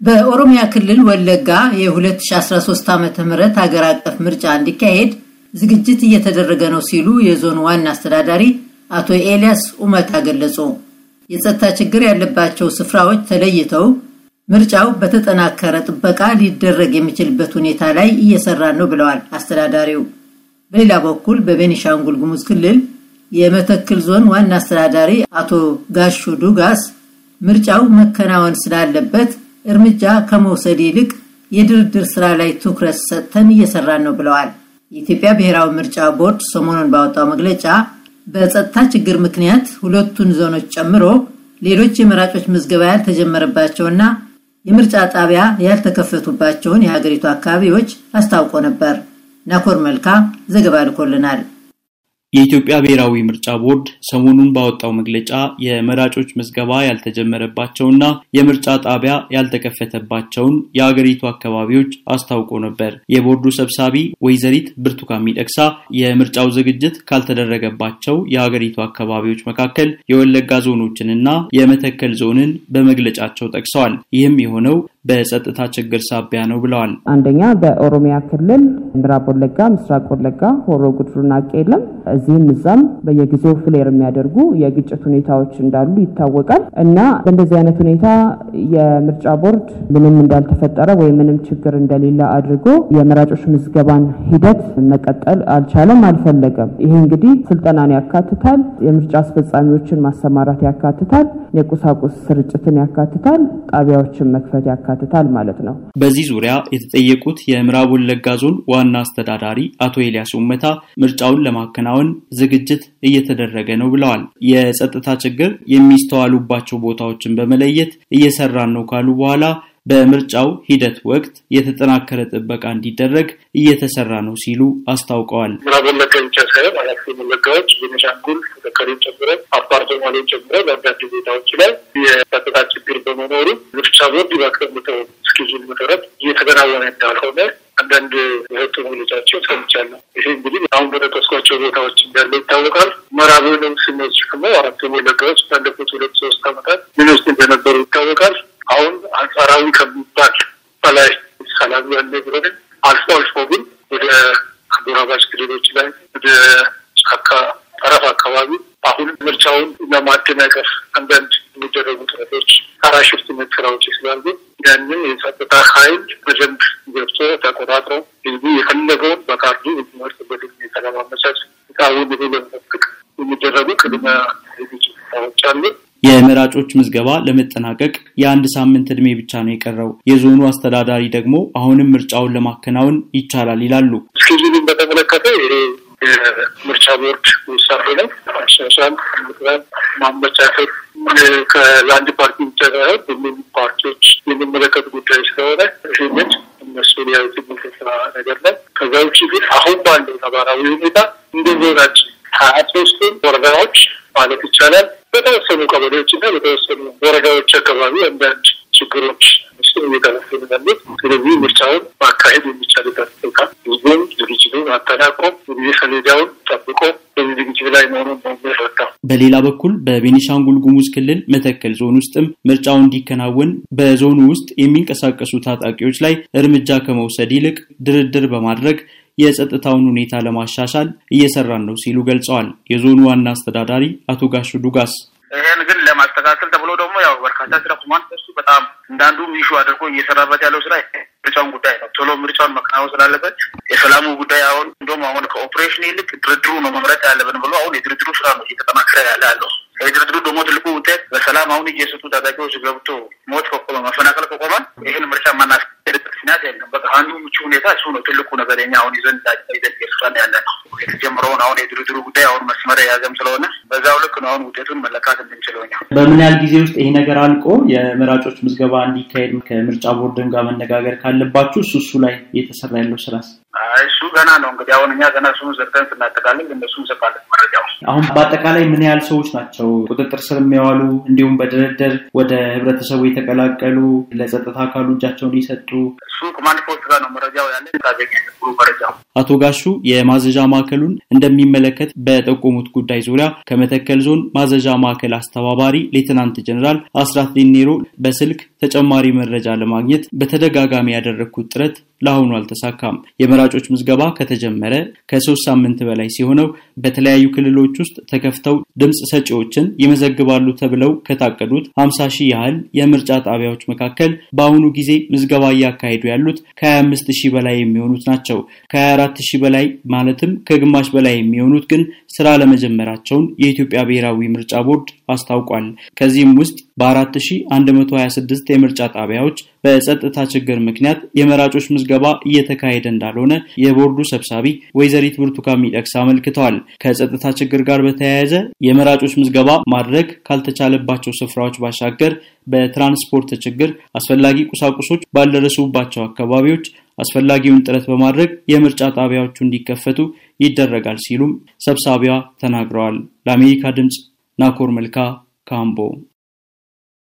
በኦሮሚያ ክልል ወለጋ የ2013 ዓ ም ሀገር አቀፍ ምርጫ እንዲካሄድ ዝግጅት እየተደረገ ነው ሲሉ የዞኑ ዋና አስተዳዳሪ አቶ ኤልያስ ኡመታ ገለጹ። የጸጥታ ችግር ያለባቸው ስፍራዎች ተለይተው ምርጫው በተጠናከረ ጥበቃ ሊደረግ የሚችልበት ሁኔታ ላይ እየሰራን ነው ብለዋል አስተዳዳሪው። በሌላ በኩል በቤኒሻንጉል ጉሙዝ ክልል የመተክል ዞን ዋና አስተዳዳሪ አቶ ጋሹ ዱጋስ ምርጫው መከናወን ስላለበት እርምጃ ከመውሰድ ይልቅ የድርድር ስራ ላይ ትኩረት ሰጥተን እየሰራን ነው ብለዋል። የኢትዮጵያ ብሔራዊ ምርጫ ቦርድ ሰሞኑን ባወጣው መግለጫ በጸጥታ ችግር ምክንያት ሁለቱን ዞኖች ጨምሮ ሌሎች የመራጮች ምዝገባ ያልተጀመረባቸውና የምርጫ ጣቢያ ያልተከፈቱባቸውን የሀገሪቱ አካባቢዎች አስታውቆ ነበር። ናኮር መልካ ዘገባ ልኮልናል። የኢትዮጵያ ብሔራዊ ምርጫ ቦርድ ሰሞኑን ባወጣው መግለጫ የመራጮች ምዝገባ ያልተጀመረባቸውና የምርጫ ጣቢያ ያልተከፈተባቸውን የአገሪቱ አካባቢዎች አስታውቆ ነበር። የቦርዱ ሰብሳቢ ወይዘሪት ብርቱካን ሚደቅሳ የምርጫው ዝግጅት ካልተደረገባቸው የአገሪቱ አካባቢዎች መካከል የወለጋ ዞኖችንና የመተከል ዞንን በመግለጫቸው ጠቅሰዋል። ይህም የሆነው በጸጥታ ችግር ሳቢያ ነው ብለዋል። አንደኛ በኦሮሚያ ክልል ምዕራብ ወለጋ፣ ምስራቅ ወለጋ፣ ሆሮ ጉድሩና ቄለም እዚህም እዛም በየጊዜው ፍሌር የሚያደርጉ የግጭት ሁኔታዎች እንዳሉ ይታወቃል እና በእንደዚህ አይነት ሁኔታ የምርጫ ቦርድ ምንም እንዳልተፈጠረ ወይም ምንም ችግር እንደሌለ አድርጎ የመራጮች ምዝገባን ሂደት መቀጠል አልቻለም፣ አልፈለገም። ይሄ እንግዲህ ስልጠናን ያካትታል፣ የምርጫ አስፈጻሚዎችን ማሰማራት ያካትታል፣ የቁሳቁስ ስርጭትን ያካትታል፣ ጣቢያዎችን መክፈት ያካትታል ማለት ነው። በዚህ ዙሪያ የተጠየቁት የምዕራብ ወለጋ ዞን ዋና አስተዳዳሪ አቶ ኤልያስ ኡመታ ምርጫውን ለማከናወን ዝግጅት እየተደረገ ነው ብለዋል። የጸጥታ ችግር የሚስተዋሉባቸው ቦታዎችን በመለየት እየሰራን ነው ካሉ በኋላ በምርጫው ሂደት ወቅት የተጠናከረ ጥበቃ እንዲደረግ እየተሰራ ነው ሲሉ አስታውቀዋል። ምዕራብ ወለጋ ብቻ ሳይሆን አራት ወለጋዎች ቤኒሻንጉል ተከሬን ጨምረ አፋር ሶማሌን ጨምረ በአንዳንድ ቦታዎች ላይ የጸጥታ ችግር በመኖሩ ምርጫ ቦርድ ባስቀምጠው እስኬጁል መሰረት እየተከናወነ እንዳልሆነ አንዳንድ የሰጡ መግለጫቸው ሰምቻለሁ። ይሄ እንግዲህ አሁን በጠቀስኳቸው ቦታዎች እንዳለ ይታወቃል። ምዕራብንም ስነች ደግሞ አራት ወለጋዎች ባለፉት ሁለት ሶስት ዓመታት ምን ውስጥ እንደነበሩ አንጻራዊ ከሚባል በላይ ሰላም ያለ ቢሆንም አልፎ አልፎ ግን ወደ አጎራባች ክልሎች ላይ ወደ ጫካ ጠረፍ አካባቢ አሁን ምርጫውን ለማደናቀፍ አንዳንድ የሚደረጉ ጥረቶች ፓራሽፍትነት ስራዎች ስላሉ ያንን የጸጥታ ኃይል በደንብ ገብቶ ተቆጣጥሮ ህዝቡ የፈለገውን በካርዱ የሚመርጥበት ሁኔታ ለማመቻች ቃውን ብሎ ለመጠበቅ የሚደረጉ ቅድመ ዝግጅት ስራዎች አሉ። የመራጮች ምዝገባ ለመጠናቀቅ የአንድ ሳምንት ዕድሜ ብቻ ነው የቀረው። የዞኑ አስተዳዳሪ ደግሞ አሁንም ምርጫውን ለማከናወን ይቻላል ይላሉ። እስኬጁሉን በተመለከተ ይሄ የምርጫ ቦርድ ውሳኔ ነው። ምክንያት ማመቻቸት ከለአንድ ፓርቲ ብቻ ሁሉም ፓርቲዎች የሚመለከት ጉዳይ ስለሆነ ይህንን እነሱ ሊያዩት የሚገባ ነገር ነው። ከዛ ውጭ ግን አሁን ባለው ነባራዊ ሁኔታ እንደ ዞናችን ሀያ ሶስቱን ወረዳዎች ማለት ይቻላል በተወሰኑ ቀበሌዎች እና በተወሰኑ ወረዳዎች አካባቢ አንዳንድ ችግሮች እሱ እየተነሱ ያሉት። ስለዚህ ምርጫውን ማካሄድ የሚቻልበት ሁኔታ ህዝቡም ዝግጅቱን አጠናቆ ጊዜ ሰሌዳውን ጠብቆ በሌላ በኩል በቤኒሻንጉል ጉሙዝ ክልል መተከል ዞን ውስጥም ምርጫው እንዲከናወን በዞኑ ውስጥ የሚንቀሳቀሱ ታጣቂዎች ላይ እርምጃ ከመውሰድ ይልቅ ድርድር በማድረግ የጸጥታውን ሁኔታ ለማሻሻል እየሰራን ነው ሲሉ ገልጸዋል። የዞኑ ዋና አስተዳዳሪ አቶ ጋሹ ዱጋስ ይህን ግን ለማስተካከል ተብሎ ደግሞ ያው በርካታ ስራ ኮማንድ ፖስቱ በጣም እንዳንዱ issue አድርጎ እየሰራበት ያለው ስራ ምርጫውን ጉዳይ ነው። ቶሎ ምርጫውን መከናወን ስላለበት የሰላሙ ጉዳይ አሁን እንደውም አሁን ከኦፕሬሽን ይልቅ ድርድሩ ነው መምረጥ ያለብን ብሎ አሁን የድርድሩ ስራ ነው እየተጠናከረ ያለ ያለው። የድርድሩ ደግሞ ትልቁ ውጤት በሰላም አሁን እየሰጡ ታጣቂዎች ገብቶ ሞት ከቆመ መፈናቀል ከቆመ ይህን ምርጫ ማናስኬድበት ምክንያት የለም። አንዱ ምቹ ሁኔታ እሱ ነው ትልቁ ነገር የኛ አሁን ይዘን ይዘን እየሰራን ያለ ነው። የተጀመረውን አሁን የድርድሩ ጉዳይ አሁን መስመር የያዘም ስለሆነ በዛው ልክ ነው አሁን ውጤቱን መለካት የምንችለው በምን ያህል ጊዜ ውስጥ ይሄ ነገር አልቆ የመራጮች ምዝገባ እንዲካሄድ ከምርጫ ቦርድን ጋር መነጋገር ካለባችሁ እሱ እሱ ላይ እየተሰራ ያለው ስራስ? እሱ ገና ነው እንግዲህ አሁን እኛ ገና እሱን ዘርተን ስናጠቃልል እነሱ እንሰጣለን መረጃው። አሁን በአጠቃላይ ምን ያህል ሰዎች ናቸው ቁጥጥር ስር የሚያዋሉ እንዲሁም በድርድር ወደ ህብረተሰቡ የተቀላቀሉ ለጸጥታ አካሉ እጃቸውን የሰጡ? እሱ ኮማንድ ፖስት ጋር ነው መረጃው ያለ ታገኝ መረጃው አቶ ጋሹ የማዘዣ ማዕከሉን እንደሚመለከት በጠቆሙት ጉዳይ ዙሪያ የመተከል ዞን ማዘዣ ማዕከል አስተባባሪ ሌትናንት ጀኔራል አስራት ዲኔሮ በስልክ ተጨማሪ መረጃ ለማግኘት በተደጋጋሚ ያደረግኩት ጥረት ለአሁኑ አልተሳካም። የመራጮች ምዝገባ ከተጀመረ ከሶስት ሳምንት በላይ ሲሆነው በተለያዩ ክልሎች ውስጥ ተከፍተው ድምፅ ሰጪዎችን ይመዘግባሉ ተብለው ከታቀዱት 50 ሺህ ያህል የምርጫ ጣቢያዎች መካከል በአሁኑ ጊዜ ምዝገባ እያካሄዱ ያሉት ከ25 ሺህ በላይ የሚሆኑት ናቸው። ከ24 ሺህ በላይ ማለትም ከግማሽ በላይ የሚሆኑት ግን ስራ ለመጀመራቸውን የኢትዮጵያ ብሔራዊ ምርጫ ቦርድ አስታውቋል። ከዚህም ውስጥ በ4126 የምርጫ ጣቢያዎች በጸጥታ ችግር ምክንያት የመራጮች ምዝገባ እየተካሄደ እንዳልሆነ የቦርዱ ሰብሳቢ ወይዘሪት ብርቱካን ሚደቅሳ አመልክተዋል። ከጸጥታ ችግር ጋር በተያያዘ የመራጮች ምዝገባ ማድረግ ካልተቻለባቸው ስፍራዎች ባሻገር በትራንስፖርት ችግር አስፈላጊ ቁሳቁሶች ባልደረሱባቸው አካባቢዎች አስፈላጊውን ጥረት በማድረግ የምርጫ ጣቢያዎቹ እንዲከፈቱ ይደረጋል ሲሉም ሰብሳቢዋ ተናግረዋል። ለአሜሪካ ድምፅ ናኮር መልካ ካምቦ